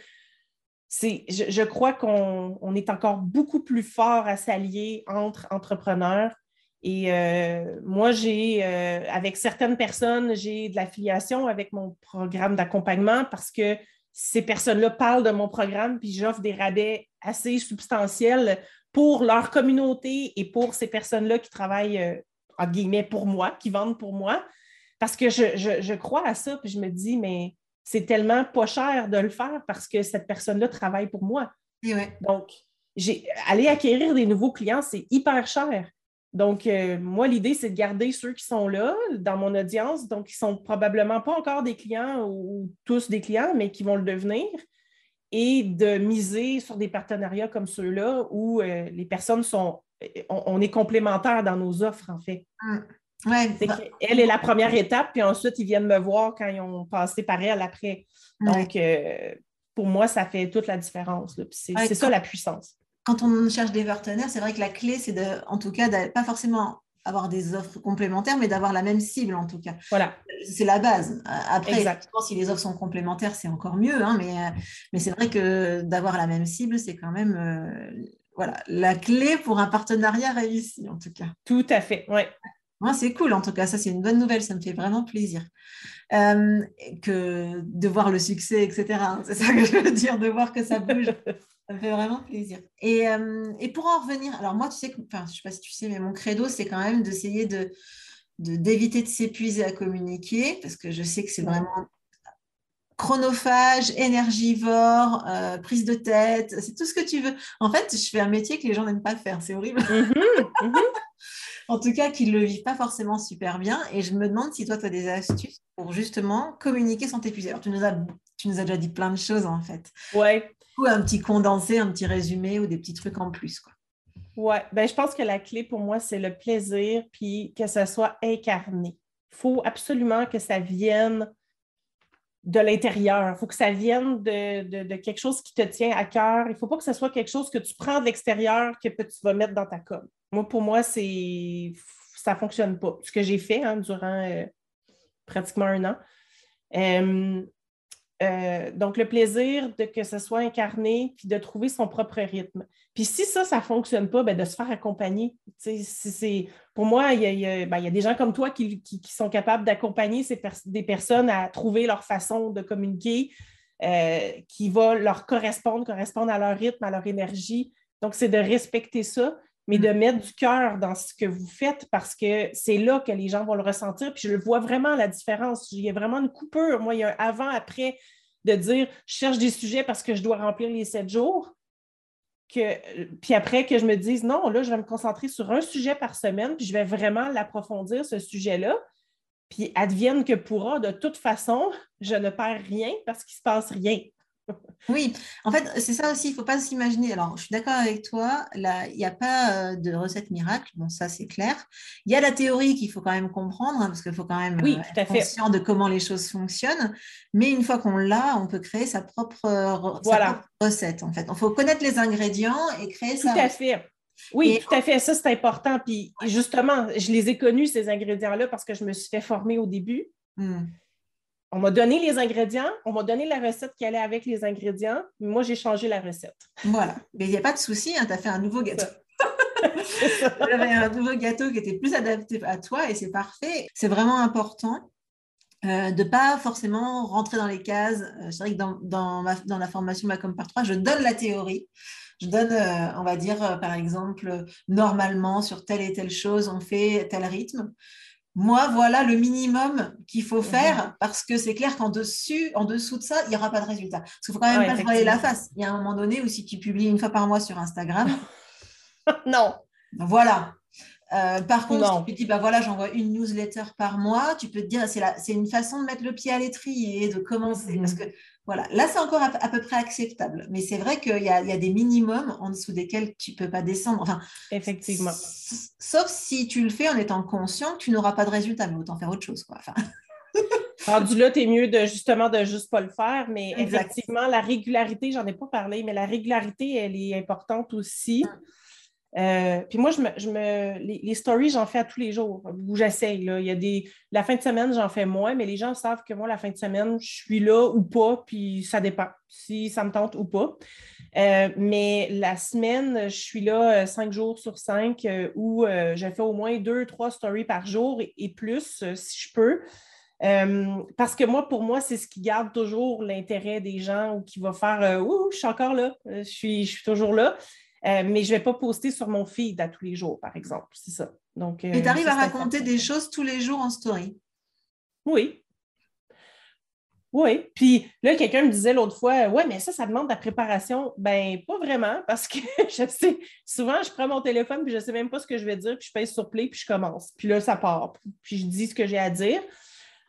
c'est, je, je crois qu'on est encore beaucoup plus fort à s'allier entre entrepreneurs et euh, moi, j'ai, euh, avec certaines personnes, j'ai de l'affiliation avec mon programme d'accompagnement parce que ces personnes-là parlent de mon programme, puis j'offre des rabais assez substantiels pour leur communauté et pour ces personnes-là qui travaillent, euh, en guillemets, pour moi, qui vendent pour moi. Parce que je, crois à ça, puis je me dis, mais c'est tellement pas cher de le faire parce que cette personne-là travaille pour moi. Donc, j'ai, aller acquérir des nouveaux clients, c'est hyper cher. Donc, euh, moi, l'idée, c'est de garder ceux qui sont là dans mon audience, donc qui ne sont probablement pas encore des clients ou, tous des clients, mais qui vont le devenir, et de miser sur des partenariats comme ceux-là où euh, les personnes sont, on, est complémentaires dans nos offres, en fait. Mmh. elle est la première étape, puis ensuite, ils viennent me voir quand ils ont passé par elle après. Donc, euh, pour moi, ça fait toute la différence. C'est ça la puissance quand on cherche des partenaires, c'est vrai que la clé, c'est de, en tout cas, de pas forcément avoir des offres complémentaires, mais d'avoir la même cible en tout cas. Voilà. C'est la base. Après, si les offres sont complémentaires, c'est encore mieux, hein, mais, mais c'est vrai que d'avoir la même cible, c'est quand même voilà, la clé pour un partenariat réussi en tout cas. Tout à fait, oui. Moi, c'est cool, en tout cas, ça c'est une bonne nouvelle, ça me fait vraiment plaisir. Euh, que de voir le succès, etc. C'est ça que je veux dire, de voir que ça bouge. (laughs) ça me fait vraiment plaisir. Et, euh, et, pour en revenir, alors moi, tu sais, enfin, je ne sais pas si tu sais, mais mon credo, c'est quand même d'essayer de d'éviter de, s'épuiser à communiquer, parce que je sais que c'est vraiment chronophage, énergivore, euh, prise de tête, c'est tout ce que tu veux. En fait, je fais un métier que les gens n'aiment pas faire, c'est horrible. Mhm, mhm. (laughs) en tout cas, qu'ils ne le vivent pas forcément super bien. Et je me demande si toi, tu as des astuces pour justement communiquer sans t'épuiser. Alors, tu nous, as, tu nous as déjà dit plein de choses, en fait. Ouais. Ou un petit condensé, un petit résumé ou des petits trucs en plus, quoi. Ouais, ben, je pense que la clé pour moi, c'est le plaisir, puis que ça soit incarné. Il faut absolument que ça vienne de l'intérieur. Il faut que ça vienne de, quelque chose qui te tient à cœur. Il ne faut pas que ce soit quelque chose que tu prends de l'extérieur que tu vas mettre dans ta com. Moi, pour moi, c'est ça ne fonctionne pas. Ce que j'ai fait hein, durant euh, pratiquement un an. Euh, euh, donc, le plaisir de que ce soit incarné, puis de trouver son propre rythme. Puis si ça, ça ne fonctionne pas, ben, de se faire accompagner. pour moi, ben, il y, a, des gens comme toi qui, sont capables d'accompagner des personnes à trouver leur façon de communiquer qui va leur correspondre, correspondre à leur rythme, à leur énergie. Donc, c'est de respecter ça mais de mm. mettre du cœur dans ce que vous faites parce que c'est là que les gens vont le ressentir. Puis je le vois vraiment la différence. Il y a vraiment une coupure. Moi, il y a un avant-après de dire je cherche des sujets parce que je dois remplir les sept jours. Que, puis après que je me dise non, là, je vais me concentrer sur un sujet par semaine, puis je vais vraiment l'approfondir, ce sujet-là. Puis advienne que pourra, de toute façon, je ne perds rien parce qu'il ne se passe rien. Oui, en fait, c'est ça aussi, il ne faut pas s'imaginer. Alors, je suis d'accord avec toi, il n'y a pas euh, de recette miracle, bon, ça c'est clair. Il y a la théorie qu'il faut quand même comprendre, hein, parce qu'il faut quand même oui, euh, être conscient de comment les choses fonctionnent. Mais une fois qu'on l'a, on peut créer sa propre, recette, en fait. Il faut connaître les ingrédients et créer ça. Tout à fait. Oui, tout à fait. Ça, c'est important. Puis justement, je les ai connus, ces ingrédients-là, parce que je me suis fait former au début. Hmm. On m'a donné les ingrédients, on m'a donné la recette qui allait avec les ingrédients. Mais moi, j'ai changé la recette. Voilà. Mais il n'y a pas de souci, hein, tu as fait un nouveau gâteau. (laughs) J'avais un nouveau gâteau qui était plus adapté à toi et c'est parfait. C'est vraiment important euh, de ne pas forcément rentrer dans les cases. Euh, c'est vrai que dans, dans, la formation Macom par 3, je donne la théorie. Je donne, euh, on va dire, par exemple, normalement, sur telle et telle chose, on fait tel rythme moi, voilà le minimum qu'il faut mhm. faire parce que c'est clair qu'en dessus, en dessous de ça, il n'y aura pas de résultat. Parce qu'il faut quand même pas se voiler la face. Il y a un moment donné où si tu publies une fois par mois sur Instagram. (laughs) non. Voilà. Euh, par contre, si tu dis, bah voilà, j'envoie une newsletter par mois, tu peux te dire, c'est une façon de mettre le pied à l'étrier, de commencer. Parce mhm. que voilà, là, c'est encore à, peu près acceptable. Mais c'est vrai qu'il y, a des minimums en dessous desquels tu ne peux pas descendre. Enfin, Effectivement. Sauf si tu le fais en étant conscient que tu n'auras pas de résultat, mais autant faire autre chose. Quoi. Enfin... (laughs) Rendu là, tu es mieux de justement de juste pas le faire, mais effectivement, la régularité, j'en ai pas parlé, mais la régularité, elle est importante aussi. Euh, puis moi, je me, les, stories, j'en fais à tous les jours, où j'essaye. Il y a des, la fin de semaine, j'en fais moins, mais les gens savent que moi, la fin de semaine, je suis là ou pas, puis ça dépend si ça me tente ou pas. Euh, mais la semaine, je suis là euh, cinq jours sur cinq, où je fais au moins deux, trois stories par jour et, plus, si je peux. parce que moi, pour moi, c'est ce qui garde toujours l'intérêt des gens ou qui va faire Ouh, je suis encore là, je suis toujours là. Euh, mais je ne vais pas poster sur mon feed à tous les jours, par exemple. C'est ça. Donc, euh, tu arrives à raconter des choses tous les jours en story? Oui. Oui. Puis là, quelqu'un me disait l'autre fois, ouais, mais ça, ça demande de la préparation. Ben, pas vraiment, parce que (laughs) je sais, souvent, je prends mon téléphone, puis je ne sais même pas ce que je vais dire, puis je pèse sur play, puis je commence. Puis là, ça part. Puis je dis ce que j'ai à dire.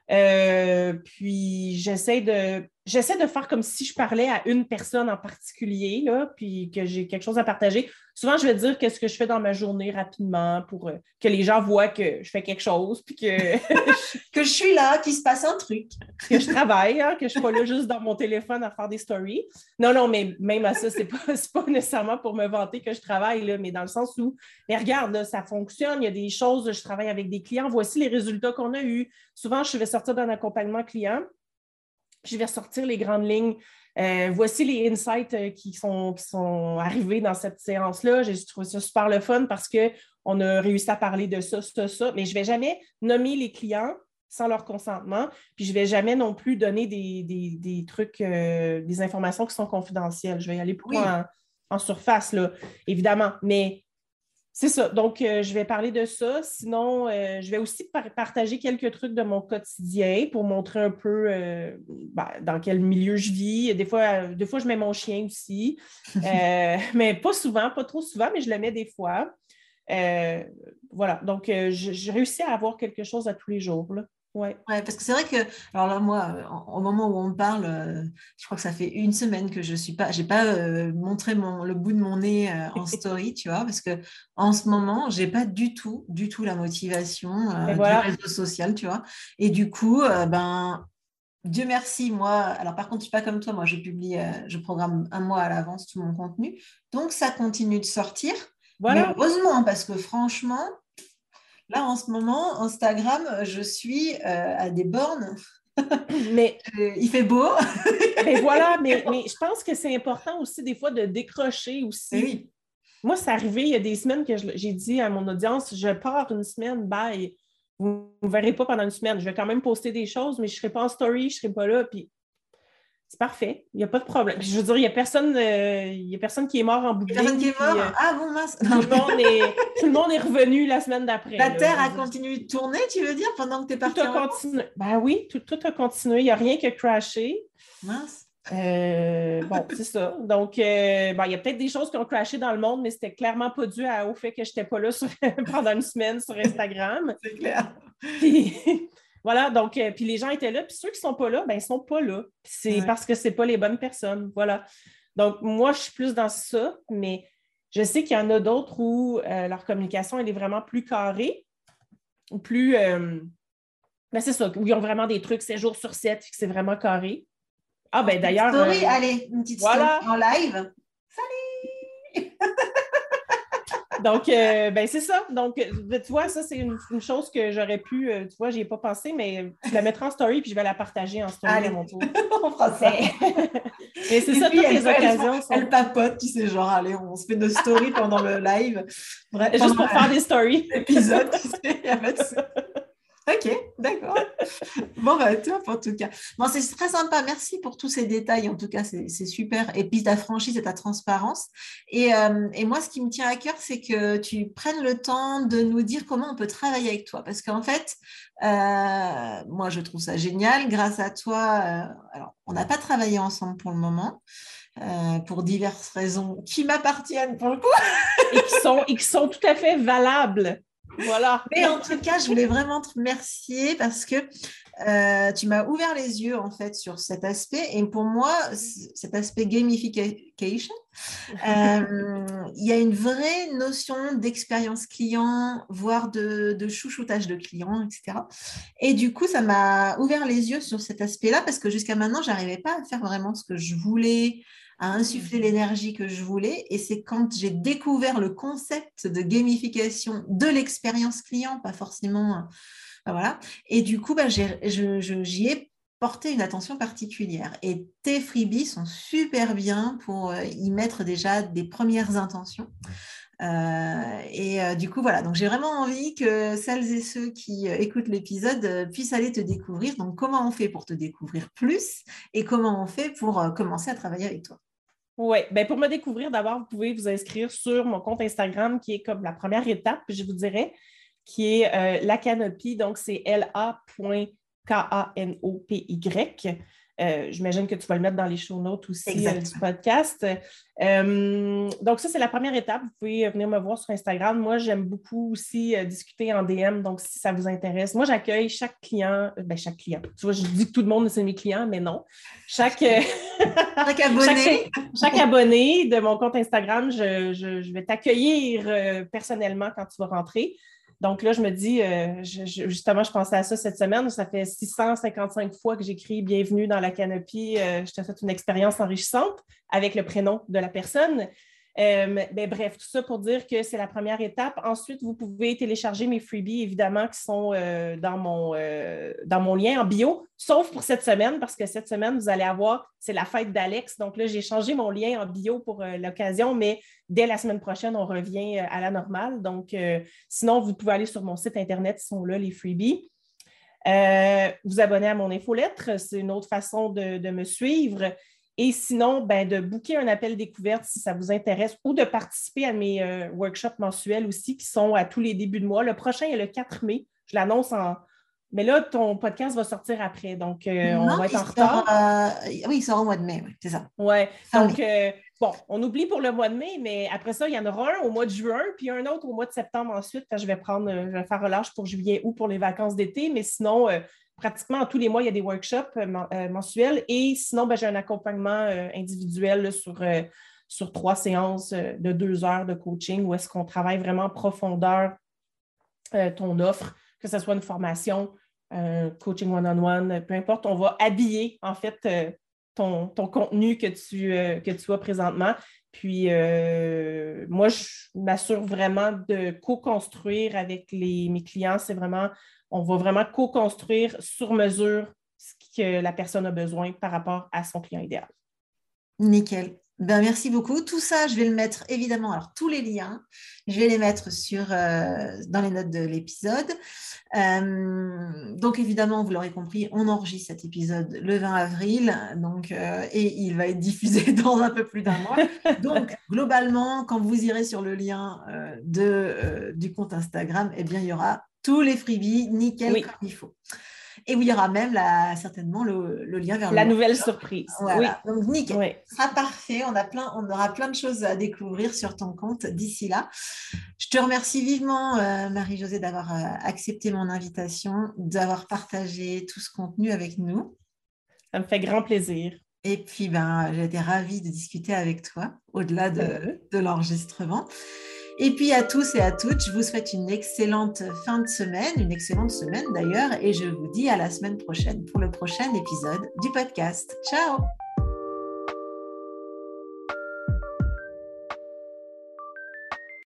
Euh, puis j'essaie de j'essaie de faire comme si je parlais à une personne en particulier, là, puis que j'ai quelque chose à partager. Souvent, je vais dire qu'est-ce que je fais dans ma journée rapidement pour euh, que les gens voient que je fais quelque chose, puis que, (laughs) que je suis là, qu'il se passe un truc. (laughs) que je travaille, hein, que je ne suis pas là juste dans mon téléphone à faire des stories. Non, non, mais même à ça, ce n'est pas, (laughs) pas nécessairement pour me vanter que je travaille, là, mais dans le sens où, mais regarde, ça fonctionne, il y a des choses, je travaille avec des clients, voici les résultats qu'on a eus. Souvent, je vais sortir d'un accompagnement client, je vais sortir les grandes lignes. Euh, voici les insights euh, qui sont, qui sont arrivés dans cette séance-là. J'ai trouvé ça super le fun parce qu'on a réussi à parler de ça, ça, ça, mais je ne vais jamais nommer les clients sans leur consentement. Puis je ne vais jamais non plus donner des, trucs, euh, des informations qui sont confidentielles. Je vais y aller plus en, surface, là, évidemment. Mais c'est ça. Donc, euh, je vais parler de ça. Sinon, euh, je vais aussi partager quelques trucs de mon quotidien pour montrer un peu ben, dans quel milieu je vis. Des fois, des fois, je mets mon chien aussi. (laughs) mais pas souvent, pas trop souvent, mais je le mets des fois. voilà. Donc, je, réussis à avoir quelque chose à tous les jours. Là. Ouais. parce que c'est vrai que, alors là, moi, au moment où on parle, euh, je crois que ça fait une semaine que je suis pas, j'ai pas euh, montré mon, le bout de mon nez euh, en (laughs) story, tu vois, parce que en ce moment, j'ai pas du tout, du tout la motivation du réseau social, tu vois. Et du coup, ben, Dieu merci, moi, alors par contre, je suis pas comme toi, moi, je publie, je programme un mois à l'avance tout mon contenu, donc ça continue de sortir. Voilà. heureusement, parce que franchement, Là, en ce moment, Instagram, je suis euh, à des bornes. (laughs) mais euh, il fait beau. (laughs) mais voilà, (laughs) mais, je pense que c'est important aussi des fois de décrocher aussi. Moi, c'est arrivé il y a des semaines que j'ai dit à mon audience, je pars une semaine, bye. Vous ne me verrez pas pendant une semaine. Je vais quand même poster des choses, mais je ne serai pas en story, je ne serai pas là. Puis c'est parfait. Il n'y a pas de problème. Je veux dire, il n'y a, personne, euh, a personne qui est mort en bout de Personne qui est mort? Euh, ah bon, mince. Tout le, monde est, tout le monde est revenu la semaine d'après. La Terre a continué de tourner, tu veux dire, pendant que tu es parti? Tout a continué. Ben oui, tout, tout, a continué. Il n'y a rien qui a crashé. Mince. Euh, bon, c'est ça. Donc, ben, il y a peut-être des choses qui ont crashé dans le monde, mais c'était clairement pas dû au fait que je n'étais pas là (laughs) pendant une semaine sur Instagram. c'est clair. Voilà, donc, euh, puis les gens étaient là, puis ceux qui ne sont pas là, ben, ils ne sont pas là. C'est parce que ce n'est pas les bonnes personnes. Voilà. Donc, moi, je suis plus dans ça, mais je sais qu'il y en a d'autres où euh, leur communication, elle est vraiment plus carrée, ou plus. Euh, ben, c'est ça, où ils ont vraiment des trucs 7 jours sur 7, que c'est vraiment carré. Ah, ben d'ailleurs. Story, allez, une petite voilà. story en live. Salut! Donc, euh, ben, c'est ça. Donc, euh, tu vois, ça, c'est une, chose que j'aurais pu, euh, tu vois, n'y ai pas pensé, mais je la mettrai en story puis je vais la partager en story à mon tour. (laughs) fera ça. Mais, c'est ça, toutes les occasions. Elle, papote, tu sais, genre, allez, on se fait nos stories pendant le live. Juste pour faire des stories. Épisode, tu sais, (laughs) Ok, d'accord. bon, bah, top en tout cas. Bon, c'est très sympa. Merci pour tous ces détails. En tout cas, c'est super. Et puis, ta franchise et ta transparence. Et, euh, et, moi, ce qui me tient à cœur, c'est que tu prennes le temps de nous dire comment on peut travailler avec toi. Parce qu'en fait, euh, moi, je trouve ça génial. Grâce à toi, euh, alors, on n'a pas travaillé ensemble pour le moment. pour diverses raisons qui m'appartiennent pour le coup. et, qui sont, et qui sont tout à fait valables. Voilà. Mais en tout cas, je voulais vraiment te remercier parce que euh, tu m'as ouvert les yeux en fait sur cet aspect. Et pour moi, cet aspect gamification, euh, il y a une vraie notion d'expérience client, voire de, de, chouchoutage de client, etc. Et du coup, ça m'a ouvert les yeux sur cet aspect-là parce que jusqu'à maintenant, j'arrivais pas à faire vraiment ce que je voulais à insuffler mmh. l'énergie que je voulais. Et c'est quand j'ai découvert le concept de gamification de l'expérience client, pas forcément. Euh, voilà. Et du coup, bah, j'y ai porté une attention particulière. Et tes freebies sont super bien pour euh, y mettre déjà des premières intentions. Euh, et du coup, voilà, donc j'ai vraiment envie que celles et ceux qui écoutent l'épisode puissent aller te découvrir. Donc, comment on fait pour te découvrir plus et comment on fait pour commencer à travailler avec toi? Oui, ben pour me découvrir, d'abord, vous pouvez vous inscrire sur mon compte Instagram qui est comme la première étape, je vous dirais, qui est euh, la canopie. Donc, c'est la.k-a-n-o-p-y. Euh, j'imagine que tu vas le mettre dans les show notes aussi euh, du podcast. Euh, donc, ça, c'est la première étape. Vous pouvez venir me voir sur Instagram. Moi, j'aime beaucoup aussi discuter en DM. Donc, si ça vous intéresse, moi, j'accueille chaque client. Ben, chaque client. Tu vois, je dis que tout le monde, c'est mes clients, mais non. Chaque, (laughs) chaque abonné. de mon compte Instagram, je, vais t'accueillir personnellement quand tu vas rentrer. Donc là, je me dis, euh, justement, je pensais à ça cette semaine. Ça fait 655 fois que j'écris Bienvenue dans la canopie. Euh, je te souhaite une expérience enrichissante avec le prénom de la personne. Euh, ben, bref, tout ça pour dire que c'est la première étape. Ensuite, vous pouvez télécharger mes freebies, évidemment, qui sont euh, dans, mon, euh, dans mon lien en bio, sauf pour cette semaine, parce que cette semaine, vous allez avoir, c'est la fête d'Alex. Donc là, j'ai changé mon lien en bio pour l'occasion, mais dès la semaine prochaine, on revient à la normale. Donc, sinon, vous pouvez aller sur mon site Internet, ils sont là, les freebies. vous abonner à mon infolettre, c'est une autre façon de, de me suivre. Et sinon, ben, de booker un appel découverte si ça vous intéresse ou de participer à mes euh, workshops mensuels aussi qui sont à tous les débuts de mois. Le prochain est le 4 mai. Je l'annonce en. Mais là, ton podcast va sortir après. Donc, euh, on va être en retard. Euh, oui, il sort au mois de mai, oui, c'est ça. Oui. Donc, bon, on oublie pour le mois de mai, mais après ça, il y en aura un au mois de juin, puis un autre au mois de septembre ensuite. je vais prendre, je vais faire relâche pour juillet ou pour les vacances d'été. Mais sinon, pratiquement tous les mois, il y a des workshops euh, euh, mensuels et sinon, ben, j'ai un accompagnement euh, individuel sur, sur trois séances de deux heures de coaching où est-ce qu'on travaille vraiment en profondeur ton offre, que ce soit une formation, coaching one-on-one, peu importe, on va habiller en fait ton, contenu que tu, que tu as présentement. Puis moi, je m'assure vraiment de co-construire avec les, mes clients. C'est vraiment on va vraiment co-construire sur mesure ce que la personne a besoin par rapport à son client idéal. Nickel. Ben, merci beaucoup. Tout ça, je vais le mettre évidemment, alors tous les liens, je vais les mettre sur, euh, dans les notes de l'épisode. Euh, donc évidemment, vous l'aurez compris, on enregistre cet épisode le 20 avril donc, euh, et il va être diffusé (laughs) dans un peu plus d'un mois. Donc globalement, quand vous irez sur le lien du compte Instagram, eh bien, il y aura tous les freebies, nickel comme il faut. Et où il y aura même certainement le, lien vers la nouvelle surprise. Voilà. Donc nickel, sera parfait. On, a plein, on aura plein de choses à découvrir sur ton compte d'ici là. Je te remercie vivement, euh, Marie-Josée, d'avoir euh, accepté mon invitation, d'avoir partagé tout ce contenu avec nous. Ça me fait grand plaisir. Et puis, ben, j'ai été ravie de discuter avec toi au-delà de, de l'enregistrement. Et puis à tous et à toutes, je vous souhaite une excellente fin de semaine, une excellente semaine d'ailleurs, et je vous dis à la semaine prochaine pour le prochain épisode du podcast. Ciao